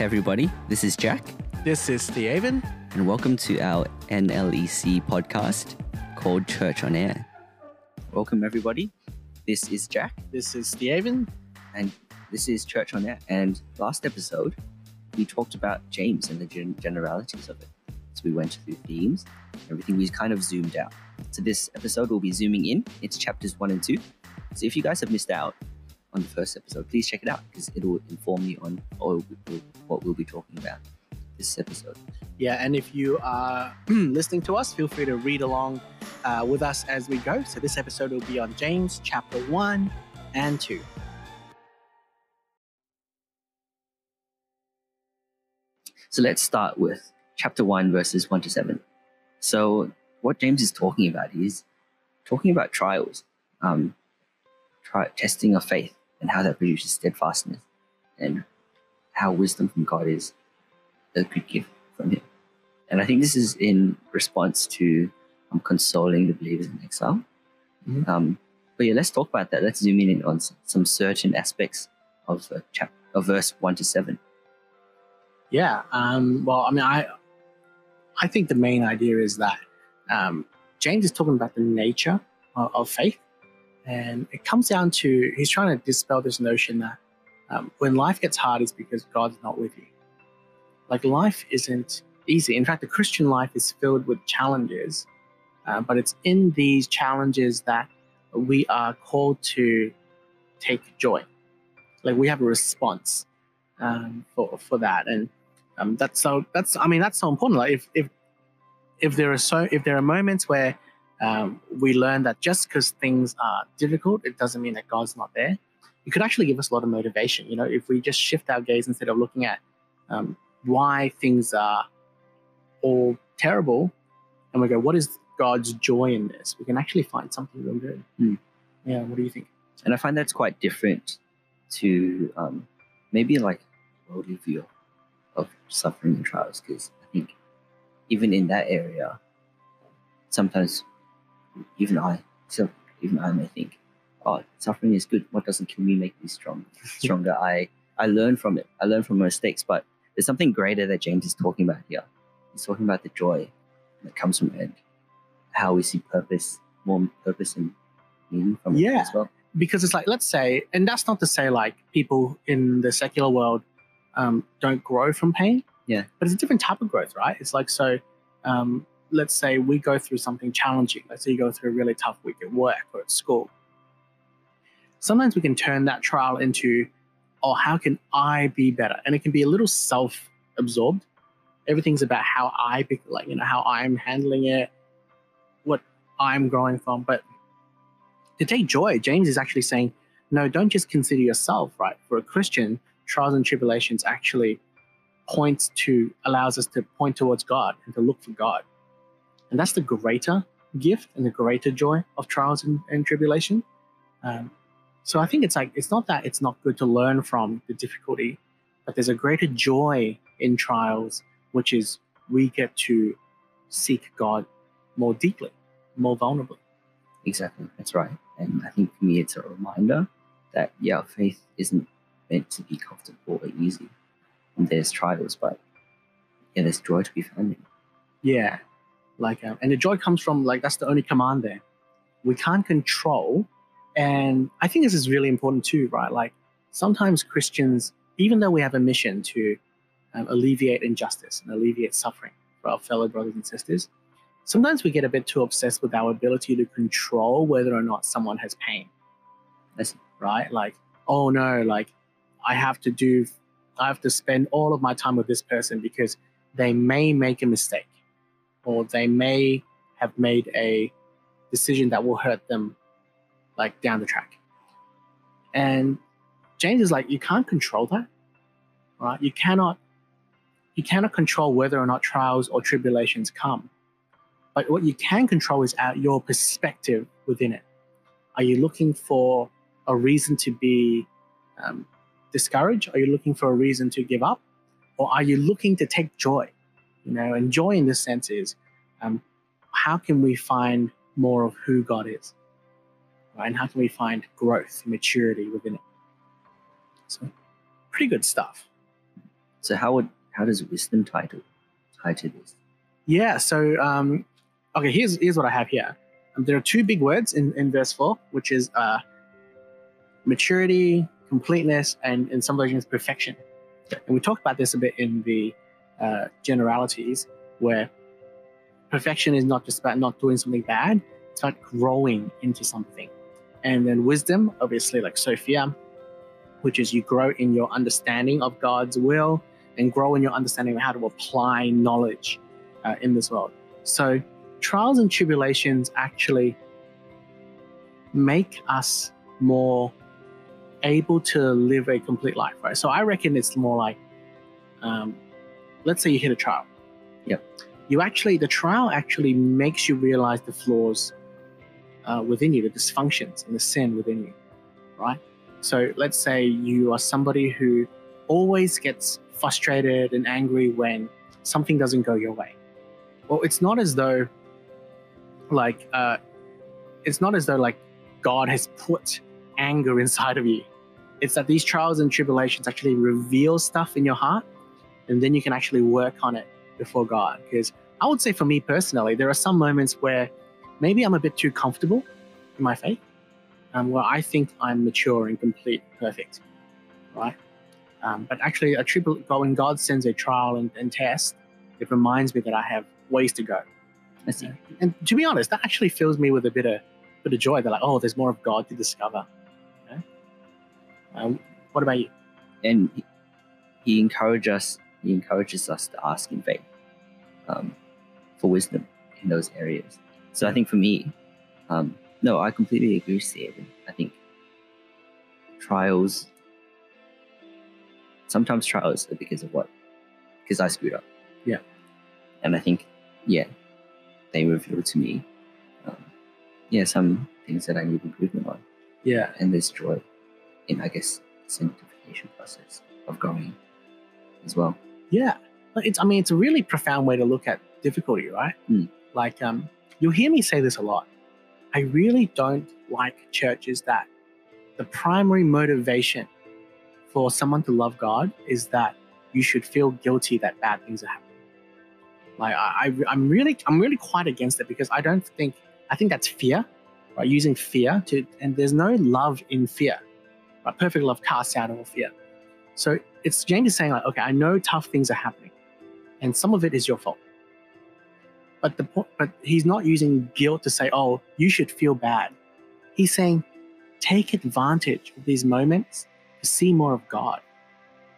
Hey everybody, this is Jack, This is Steven. and welcome to our NLEC podcast called Church on Air. Welcome everybody. This is Jack, This is Steven. and this is Church on Air. And last episode, we talked about James and the gen- generalities of it. So we went through themes, everything. We kind of zoomed out. So this episode we'll be zooming in. It's chapters one and two. So if you guys have missed out on the first episode, please check it out because it will inform you on what we'll be talking about this episode. Yeah, and if you are listening to us, feel free to read along uh, with us as we go. So this episode will be on James chapter 1 and 2. So let's start with chapter 1, verses 1 to 7. So, what James is talking about is talking about trials, um, try, testing of faith, and how that produces steadfastness, and how wisdom from God is a good gift from Him. And I think this is in response to um, consoling the believers in exile. Mhm. Um, but yeah, let's talk about that. Let's zoom in on some certain aspects of uh, chap- of verse 1 to 7. Yeah, um, well, I mean, I, I think the main idea is that um, James is talking about the nature of, of faith. And it comes down to, he's trying to dispel this notion that um, when life gets hard, it's because God's not with you. Like life isn't easy. In fact, the Christian life is filled with challenges, uh, but it's in these challenges that we are called to take joy. Like we have a response um, for for that, and um, that's so that's I mean that's so important. Like if if if there are so if there are moments where um, we learn that just because things are difficult, it doesn't mean that God's not there. It could actually give us a lot of motivation. You know, if we just shift our gaze instead of looking at um, why things are all terrible, and we go, "What is God's joy in this?" We can actually find something real good. Hmm. Yeah. What do you think? and I find that's quite different to um, maybe like worldly view of suffering and trials because I think even in that area, sometimes even I, so even I may think, oh, suffering is good. What doesn't kill me make me strong, stronger? I I learn from it. I learn from my mistakes, but there's something greater that James is talking about here. He's talking about the joy that comes from it, how we see purpose, more purpose and meaning from it as well. because it's like let's say and that's not to say like people in the secular world um, don't grow from pain Yeah. but it's a different type of growth right it's like so um, let's say we go through something challenging let's say you go through a really tough week at work or at school sometimes we can turn that trial into oh how can i be better and it can be a little self-absorbed everything's about how i like you know how i'm handling it what i'm growing from but to take joy, James is actually saying, no, don't just consider yourself, right? For a Christian, trials and tribulations actually points to, allows us to point towards God and to look for God. And that's the greater gift and the greater joy of trials and, and tribulation. Um, so I think it's like, it's not that it's not good to learn from the difficulty, but there's a greater joy in trials, which is we get to seek God more deeply, more vulnerably. Exactly, that's right. And I think for me, it's a reminder that, yeah, faith isn't meant to be comfortable or easy. And there's trials, but yeah, there's joy to be found in. Yeah, like, um, and the joy comes from like that's the only command there. We can't control, and I think this is really important too, right? Like sometimes Christians, even though we have a mission to um, alleviate injustice and alleviate suffering for our fellow brothers and sisters, sometimes we get a bit too obsessed with our ability to control whether or not someone has pain. That's- right? Like, oh no, like I have to do, I have to spend all of my time with this person because they may make a mistake or they may have made a decision that will hurt them like down the track. And James is like, you can't control that, right? You cannot, you cannot control whether or not trials or tribulations come. But what you can control is out your perspective within it. Are you looking for a reason to be um, discouraged? Are you looking for a reason to give up? Or are you looking to take joy? You know, and joy in this sense is um, how can we find more of who God is? Right? And how can we find growth, maturity within it? So, pretty good stuff. So how would how does wisdom tie to tie to this? Yeah. So, um, okay, here's here's what I have here. Um, there are two big words in, in verse four, which is uh, maturity, completeness, and in some versions, perfection. And we talked about this a bit in the uh, generalities, where perfection is not just about not doing something bad; it's about growing into something. And then wisdom, obviously, like Sophia, which is you grow in your understanding of God's will and grow in your understanding of how to apply knowledge uh, in this world. So, trials and tribulations actually make us more able to live a complete life, right? So, I reckon it's more like, um, let's say you hit a trial. Yep. You actually, the trial actually makes you realize the flaws uh, within you, the dysfunctions and the sin within you, right? So, let's say you are somebody who always gets frustrated and angry when something doesn't go your way well it's not as though like uh it's not as though like god has put anger inside of you it's that these trials and tribulations actually reveal stuff in your heart and then you can actually work on it before god because i would say for me personally there are some moments where maybe i'm a bit too comfortable in my faith um, where i think i'm mature and complete perfect right um, but actually a tribul- when god sends a trial and, and test it reminds me that i have ways to go. I see. And to be honest, that actually fills me with a bit of bit of joy. They're like, oh, there's more of God to discover. You know? um, what about you? And he, he encourages us. He encourages us to ask in faith um, for wisdom in those areas. So I think for me, um, no, I completely agree with Steven. I think trials. Sometimes trials are because of what? Because I screwed up. Yeah. And I think yeah, they reveal to me, um, yeah, some things that I need improvement on. Yeah. And there's joy in, I guess, sanctification process of growing as well. Yeah. It's, I mean, it's a really profound way to look at difficulty, right? Mm. Like, um, you'll hear me say this a lot. I really don't like churches that the primary motivation for someone to love God is that you should feel guilty that bad things are happening. Like I, I am really I'm really quite against it because I don't think I think that's fear, right? Using fear to and there's no love in fear. Right? Perfect love casts out all fear. So it's James is saying like, okay, I know tough things are happening, and some of it is your fault. But the but he's not using guilt to say, oh, you should feel bad. He's saying, take advantage of these moments to see more of God.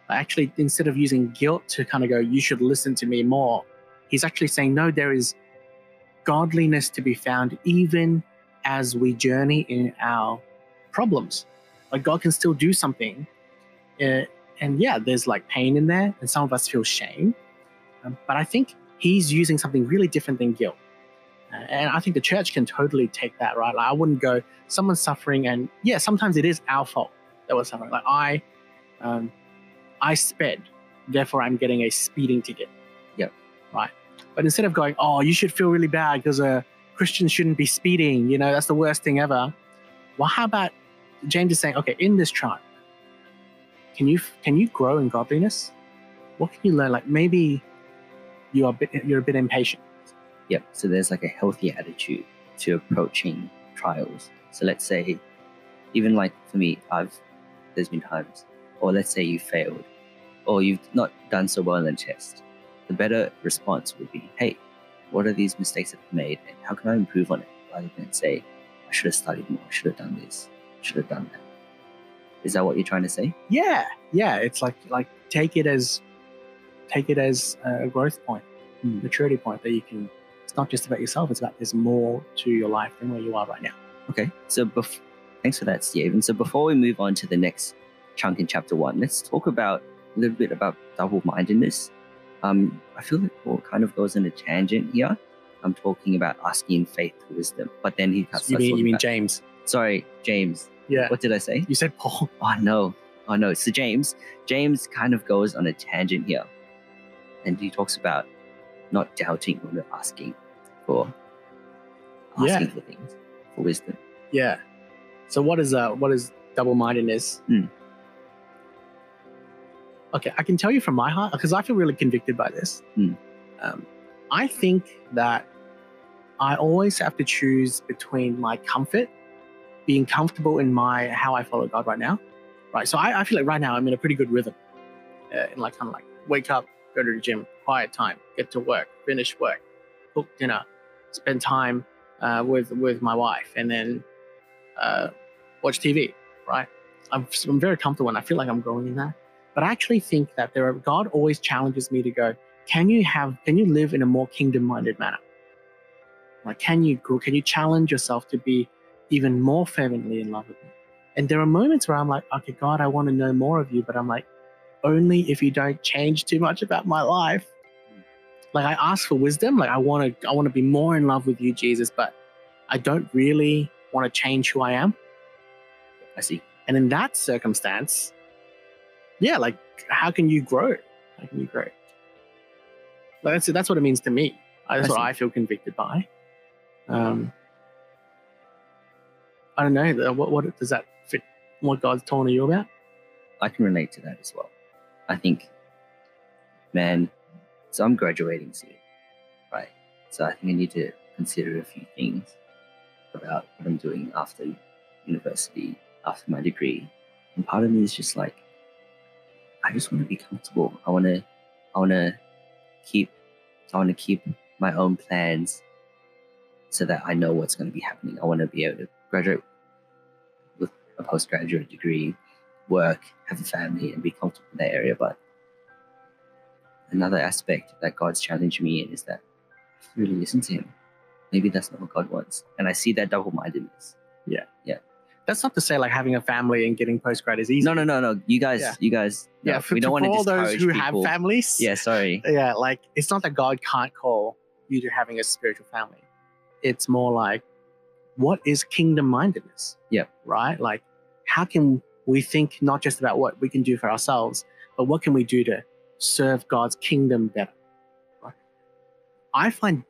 Actually, instead of using guilt to kind of go, you should listen to me more, He's actually saying, no, there is godliness to be found even as we journey in our problems. Like God can still do something. Uh, and yeah, there's like pain in there, and some of us feel shame. Um, but I think he's using something really different than guilt. Uh, and I think the church can totally take that, right? Like I wouldn't go, someone's suffering, and yeah, sometimes it is our fault that we're suffering. Like I, um, I sped, therefore I'm getting a speeding ticket. Yep. Right. But instead of going, oh, you should feel really bad because a Christian shouldn't be speeding, you know, that's the worst thing ever. Well, how about James is saying, okay, in this trial, can you can you grow in godliness? What can you learn? Like maybe you are a bit, you're a bit impatient. Yep. So there's like a healthy attitude to approaching trials. So let's say, even like for me, I've there's been times, or let's say you failed, or you've not done so well in the test, the better response would be, hey, what are these mistakes that I've made and how can I improve on it? Rather than say, I should have studied more, I should have done this, I should have done that. Is that what you're trying to say? Yeah, yeah. It's like like take it as take it as a growth point, mm. maturity point that you can. It's not just about yourself. It's about there's more to your life than where you are right now. Okay, so bef- thanks for that, Steve. And so before we move on to the next chunk in chapter one, let's talk about a little bit about double-mindedness um, I feel like Paul kind of goes on a tangent here. I'm talking about asking faith to wisdom, but then he cuts. You mean, you mean about, James? Sorry, James. Yeah. What did I say? You said Paul. Oh no, oh no. So James, James kind of goes on a tangent here, and he talks about not doubting when we're asking for asking yeah. for things for wisdom. Yeah. So what is uh what is double mindedness? Hmm. Okay, I can tell you from my heart because I feel really convicted by this. Hmm. Um, I think that I always have to choose between my comfort, being comfortable in my how I follow God right now, right? So I, I feel like right now I'm in a pretty good rhythm, uh, in like kind of like wake up, go to the gym, quiet time, get to work, finish work, cook dinner, spend time uh, with with my wife, and then uh, watch TV, right? I'm, I'm very comfortable and I feel like I'm growing in that. But I actually think that there are, God always challenges me to go, can you have, can you live in a more kingdom minded manner? Like, can you grow, can you challenge yourself to be even more fervently in love with me? And there are moments where I'm like, okay, God, I want to know more of you, but I'm like, only if you don't change too much about my life. Like I ask for wisdom, like I want to, I want to be more in love with you, Jesus, but I don't really want to change who I am. I see. And in that circumstance, yeah, like how can you grow? How can you grow? Like, that's that's what it means to me. That's what. I feel convicted by. Um, I don't know. What what does that fit? What God's telling you about? I can relate to that as well. I think, man, so I'm graduating soon, right? So I think I need to consider a few things about what I'm doing after university, after my degree. And part of me is just like, I just want to be comfortable. I want to, I want to keep, I want to keep my own plans so that I know what's going to be happening. I want to be able to graduate with a postgraduate degree, work, have a family, and be comfortable in that area. But another aspect that God's challenged me in is that I have to really listen to Him. Maybe that's not what God wants, and I see that double-mindedness. Yeah, yeah. That's not to say like having a family and getting postgrad is easy. No, no, no, no. You guys, Yeah. you guys. No, Yeah, for, we don't want to all those who people. have families. Yeah, sorry. yeah, like it's not that God can't call you to having a spiritual family. It's more like, what is kingdom mindedness? Yeah. Right? Like, how can we think not just about what we can do for ourselves, but what can we do to serve God's kingdom better? Right? I find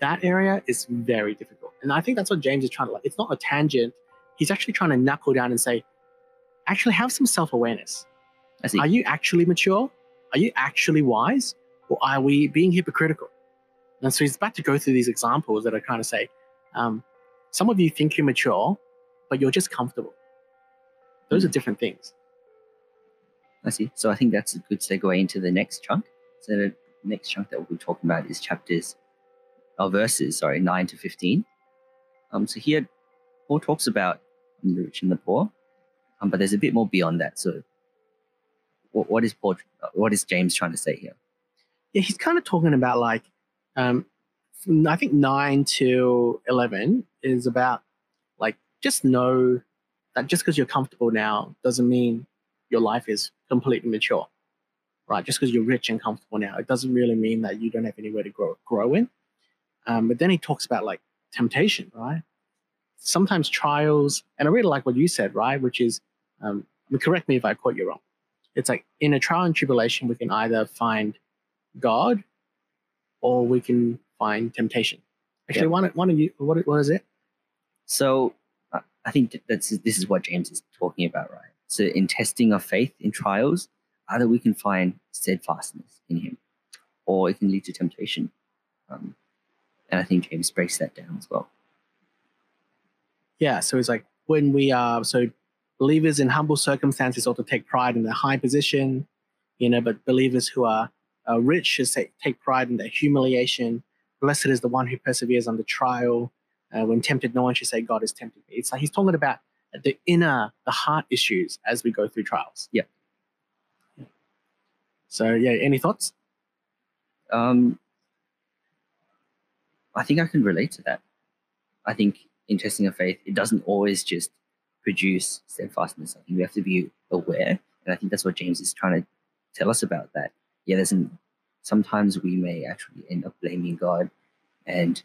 that area is very difficult. And I think that's what James is trying to like. It's not a tangent. He's actually trying to knuckle down and say, actually have some self awareness. Are you actually mature? Are you actually wise? Or are we being hypocritical? And so he's about to go through these examples that are kind of say, um, some of you think you're mature, but you're just comfortable. Those are different things. I see. So I think that's a good segue into the next chunk. So the next chunk that we'll be talking about is chapters, or verses, sorry, nine to fifteen. Um, so here, Paul talks about the rich and the poor, um, but there's a bit more beyond that. So, what, what is Paul? What is James trying to say here? Yeah, he's kind of talking about like, um, I think nine to 11 is about like, just know that just because you're comfortable now doesn't mean your life is completely mature, right? Just because you're rich and comfortable now, it doesn't really mean that you don't have anywhere to grow, grow in. Um, but then he talks about like temptation, right? Sometimes trials, and I really like what you said, right? Which is, um, correct me if I quote you wrong. It's like in a trial and tribulation, we can either find God or we can find temptation. Actually, Yeah. one, one of you, what, what is it? So uh, I think that's this is what James is talking about, right? So in testing of faith in trials, either we can find steadfastness in Him, or it can lead to temptation. Um, and I think James breaks that down as well. Yeah, so it's like when we are so believers in humble circumstances ought to take pride in their high position, you know, but believers who are uh, rich should say, take pride in their humiliation. Blessed is the one who perseveres under trial. Uh, when tempted, no one should say, God is tempting me. It's like he's talking about the inner, the heart issues as we go through trials. Yeah. So, yeah, any thoughts? Um, I think I can relate to that. I think in testing of faith, it doesn't always just produce steadfastness. I think we have to be aware, and I think that's what James is trying to tell us about that. Yeah, there's an, sometimes we may actually end up blaming God and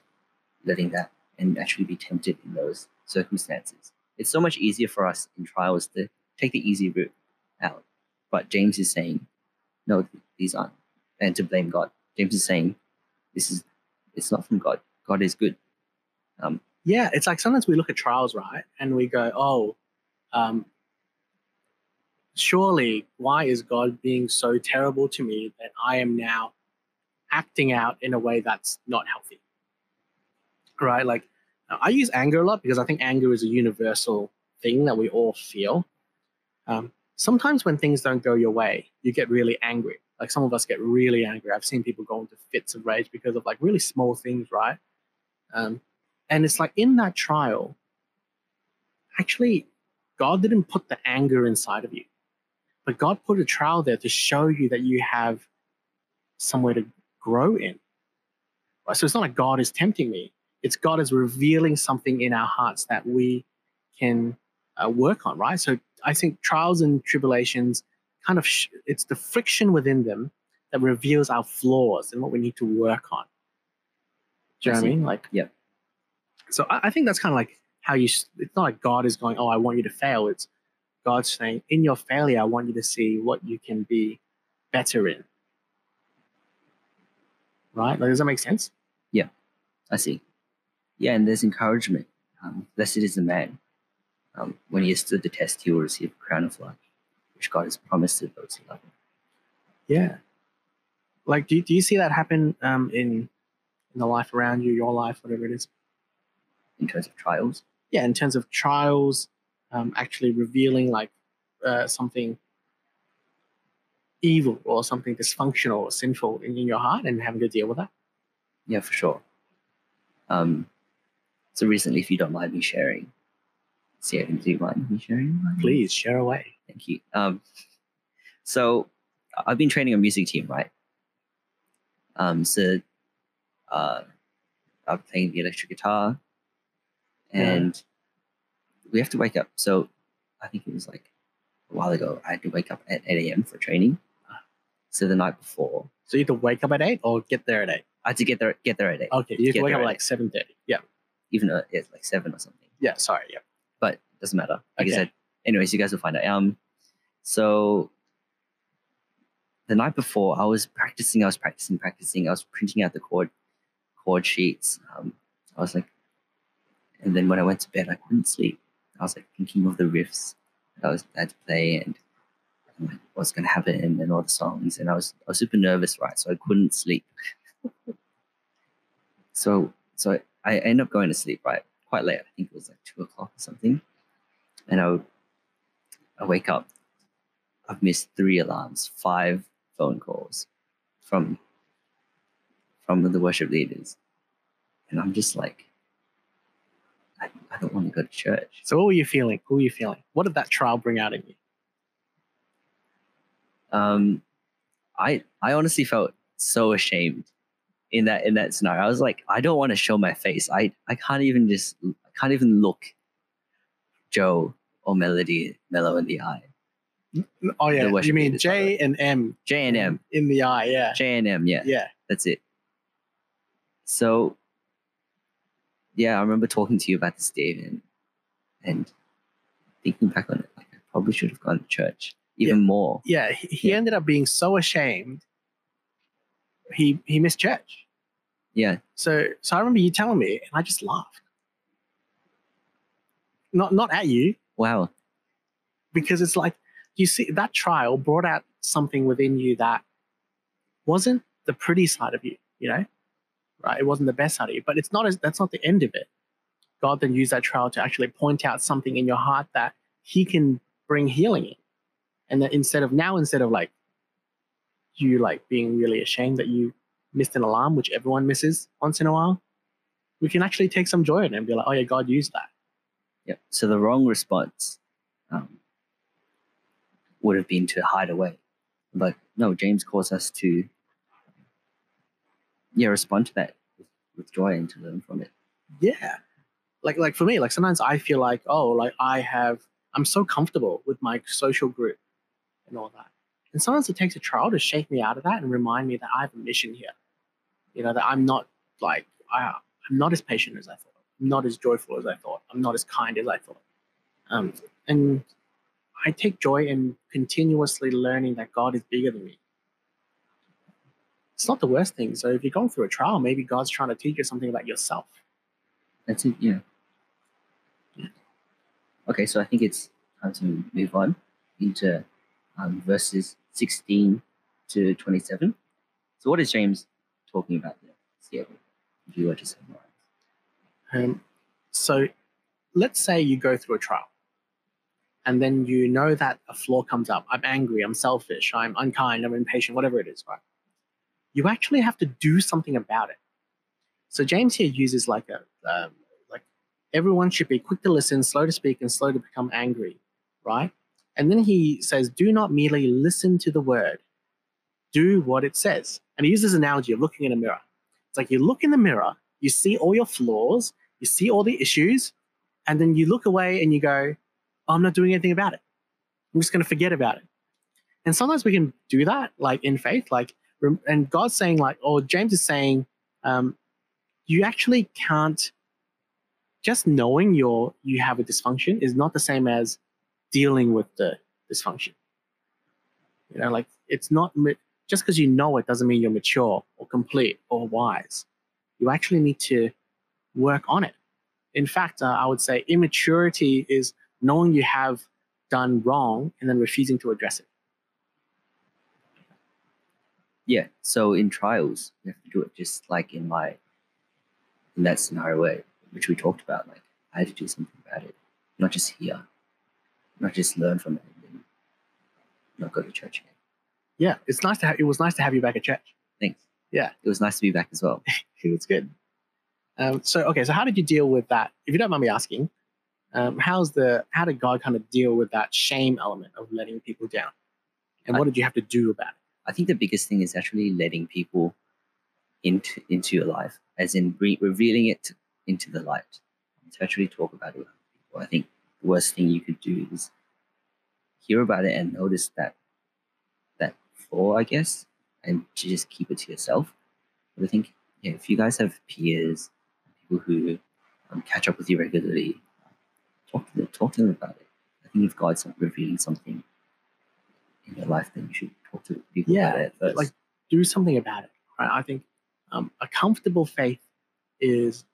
letting that and actually be tempted in those circumstances. It's so much easier for us in trials to take the easy route out. But James is saying, no, these aren't, and to blame God. James is saying, this is, it's not from God. God is good. Um, Yeah, it's like sometimes we look at trials, right, and we go, "Oh, um, surely why is God being so terrible to me that I am now acting out in a way that's not healthy? Right? Like I use anger a lot because I think anger is a universal thing that we all feel. Um, sometimes when things don't go your way, you get really angry. Like some of us get really angry. I've seen people go into fits of rage because of like really small things, right? Um, and it's like in that trial, actually, God didn't put the anger inside of you, but God put a trial there to show you that you have somewhere to grow in. So it's not like God is tempting me, it's God is revealing something in our hearts that we can uh, work on, right? So I think trials and tribulations kind of sh- it's the friction within them that reveals our flaws and what we need to work on. Do you know what I mean? Like, yeah. So I, I think that's kind of like how you. It's not like God is going, "Oh, I want you to fail." It's God saying, "In your failure, I want you to see what you can be better in." Right? Like, does that make sense? Yeah, I see. Yeah, and there's encouragement. Um, Blessed is the man. Um, when he has stood the test, he will receive a crown of life, which God has promised to those who love him. Yeah. Like, do, do you see that happen um, in in the life around you, your life, whatever it is? In terms of trials, yeah, in terms of trials, um, actually revealing like uh, something evil or something dysfunctional or sinful in, in your heart and having to deal with that. yeah, for sure. Um, so recently, if you don't mind me sharing, Sarah, do you mind me sharing? Please share away. Thank you. Um, so I've been training a music team, right? Um, so uh, I'm playing the electric guitar, and we have to wake up. So I think it was like a while ago. I had to wake up at 8 a.m. for training. So the night before, So you either wake up at eight or get there at eight. I had to get there get there at 8, Okay, you Get to wake up like seven thirty. Yeah, even though it's like seven or something. yeah. Sorry. Yeah. but it doesn't matter. Like I Okay. said, anyways, you guys will find out. Um, so the night before, I was practicing. I was practicing, practicing. I was printing out the chord chord sheets. Um, I was like, and then when I went to bed, I couldn't sleep. I was like thinking of the riffs that I was I had to play and, and what's going to happen and all the songs. And I was I was super nervous, right? So I couldn't sleep. so so I ended up going to sleep right quite late. I think it was like two o'clock or something. And I, I wake up. I've missed three alarms, five phone calls from from the worship leaders, and I'm just like, I, I don't want to go to church. So what were you feeling? Who were you feeling? What did that trial bring out in you? Um, I I honestly felt so ashamed in that in that scenario. I was like, I don't want to show my face. I I can't even just I can't even look Joe or Melody Mellow in the eye. Oh yeah, you mean J and M J and M, in the eye? Yeah. J and M, yeah. Yeah. That's it. So, yeah, I remember talking to you about this, Dave, and, and thinking back on it, like I probably should have gone to church even more. Yeah. He, he Yeah. ended up being so ashamed. He he missed church. Yeah, So so I remember you telling me, and I just laughed. Not not at you, wow. because it's like you see that trial brought out something within you that wasn't the pretty side of you, you know, right? It wasn't the best study, but it's not as that's not the end of it. God then used that trial to actually point out something in your heart that He can bring healing in, and that instead of now, instead of like you like being really ashamed that you missed an alarm, which everyone misses once in a while, we can actually take some joy in it and be like, oh yeah, God used that. Yep. So the wrong response um, would have been to hide away, but no. James calls us to, yeah, respond to that with, joy and to learn from it. yeah. Like like for me like sometimes i feel like oh like i have i'm so comfortable with my social group and all that. And sometimes it takes a trial to shake me out of that and remind me that i have a mission here. You know that i'm not like I, i'm not as patient as i thought. I'm not as joyful as i thought. I'm not as kind as i thought. Um, and i take joy in continuously learning that god is bigger than me it's not the worst thing so if you're going through a trial maybe god's trying to teach you something about yourself That's it. Yeah. Okay, so I think it's time to move on into um, verses 16 to 27. So, what is James talking about there, if you were to summarize? Um, so let's say you go through a trial and then you know that a flaw comes up. I'm angry, I'm selfish, I'm unkind, I'm impatient, whatever it is, right? You actually have to do something about it. So James here uses like a um, like everyone should be quick to listen, slow to speak, and slow to become angry, right? And then he says, do not merely listen to the word, do what it says. And he uses analogy of looking in a mirror. It's like you look in the mirror, you see all your flaws, you see all the issues, and then you look away and you go, oh, I'm not doing anything about it. I'm just going to forget about it. And sometimes we can do that, like in faith, like, and God's saying, like, or James is saying, um, you actually can't. Just knowing you're you have a dysfunction is not the same as dealing with the dysfunction. You know, like it's not just because you know it doesn't mean you're mature or complete or wise. You actually need to work on it. In fact, uh, I would say immaturity is knowing you have done wrong and then refusing to address it. Yeah. So in trials, you have to do it just like in my in that scenario where, which we talked about. Like I had to do something about it, not just here, not just learn from it and then not go to church again. Yeah, it's nice to have. It was nice to have you back at church. Thanks. Yeah, It was nice to be back as well. it was good. Um, so okay, so how did you deal with that? If you don't mind me asking, um, how's the how did God kind of deal with that shame element of letting people down, and I- what did you have to do about it? I think the biggest thing is actually letting people into into your life, as in re- revealing it into the light. To actually talk about it with people. I think the worst thing you could do is hear about it and notice that that flaw, I guess, and to just keep it to yourself. But I think yeah, if you guys have peers, people who um, catch up with you regularly, talk to them, talk to them about it. I think if God's revealing something in your life, then you should to people Yeah, about it first. like do something about it. Right? I think um, a comfortable faith is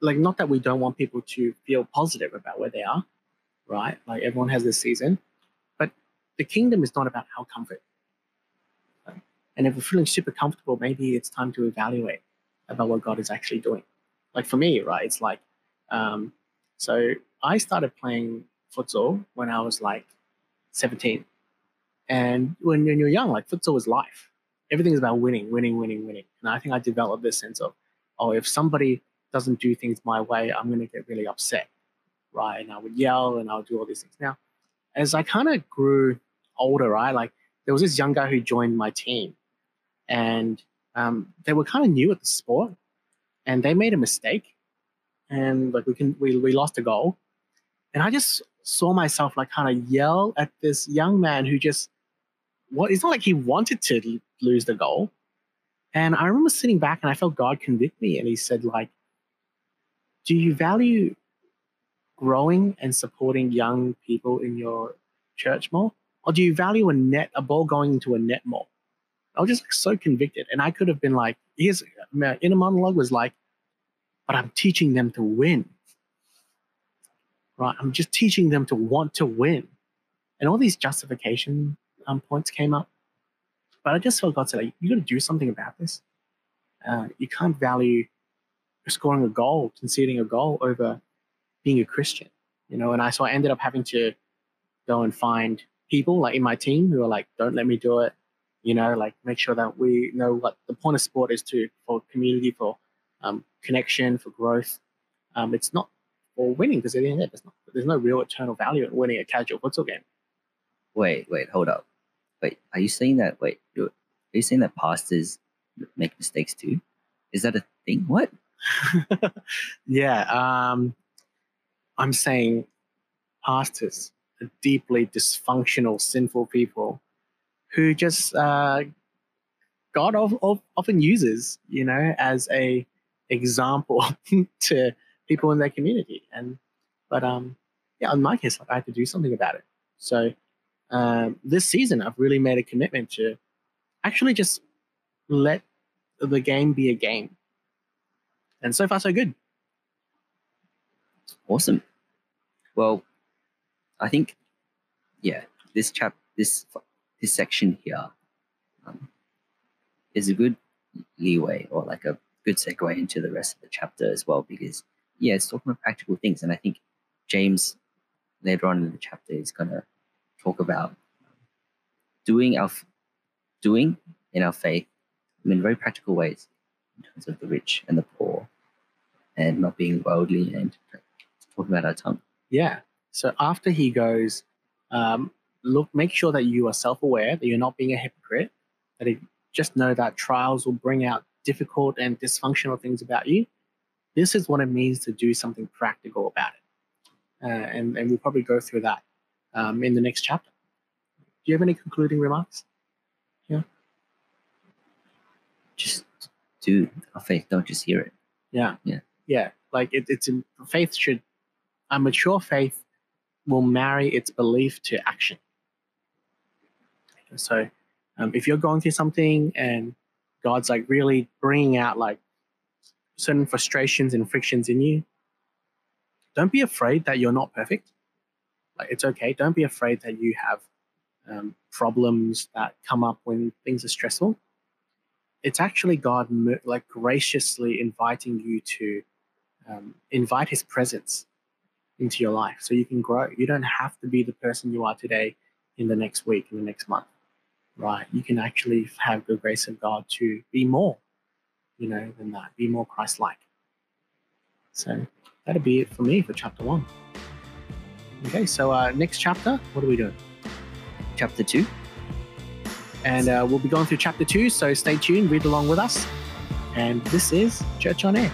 like not that we don't want people to feel positive about where they are, right? Like everyone has this season, but the kingdom is not about our comfort. Right? And if we're feeling super comfortable, maybe it's time to evaluate about what God is actually doing. Like for me, right? It's like, um, so I started playing futsal when I was like 17. And when, when you're young, like futsal is life. Everything is about winning, winning, winning, winning. And I think I developed this sense of, oh, if somebody doesn't do things my way, I'm going to get really upset, right? And I would yell and I would do all these things. Now, as I kind of grew older, right, like there was this young guy who joined my team, and um, they were kind of new at the sport, and they made a mistake, and like we can we we lost a goal, and I just saw myself like kind of yell at this young man who just what it's not like he wanted to lose the goal. And I remember sitting back and I felt God convict me and he said, like, do you value growing and supporting young people in your church more? Or do you value a net, a ball going into a net more? I was just like, so convicted. And I could have been like, his uh, my inner monologue was like, but I'm teaching them to win. Right? I'm just teaching them to want to win. And all these justification um, points came up. But I just felt God said, like, you got to do something about this. Uh, you can't value scoring a goal, conceding a goal over being a Christian, you know. And I so I ended up having to go and find people like in my team who are like, don't let me do it, you know, like make sure that we know what the point of sport is to for community, for um, connection, for growth. Um, it's not for winning because at the end of the there's, not, there's no real eternal value in winning a casual futsal game. Wait, wait, hold up. Wait, are you saying that? Wait, are you saying that pastors make mistakes too? Is that a thing? What? yeah, um, I'm saying pastors are deeply dysfunctional, sinful people who just uh, God of, of, often uses, you know, as a example to people in their community. And but um, yeah, in my case, like I had to do something about it. So um, this season, I've really made a commitment to actually just let the game be a game. And so far, so good. Awesome. Well, I think, yeah, this chap this this section here um, is a good leeway or like a good segue into the rest of the chapter as well because yeah it's talking about practical things and i think james later on in the chapter is going to talk about doing our doing in our faith in very practical ways in terms of the rich and the poor and not being worldly and talking about our tongue Yeah. So after he goes, um, look, make sure that you are self-aware, that you're not being a hypocrite, that you just know that trials will bring out difficult and dysfunctional things about you. This is what it means to do something practical about it, uh, and and we'll probably go through that um, in the next chapter. Do you have any concluding remarks? Yeah. Just do our faith don't just hear it Yeah. Yeah. Yeah. Like it, it's in, faith should, a mature faith will marry its belief to action. So um, if you're going through something and God's like really bringing out like certain frustrations and frictions in you, don't be afraid that you're not perfect. Like it's okay. Don't be afraid that you have um, problems that come up when things are stressful. It's actually God like graciously inviting you to um, invite His presence into your life so you can grow. You don't have to be the person you are today in the next week, in the next month, right? You can actually have the grace of God to be more, you know, than that, be more Christ like. So that'll be it for me for chapter one. Okay, so uh, next chapter, what are we doing? chapter 2 And uh, we'll be going through chapter two, so stay tuned, read along with us. And this is Church on Air.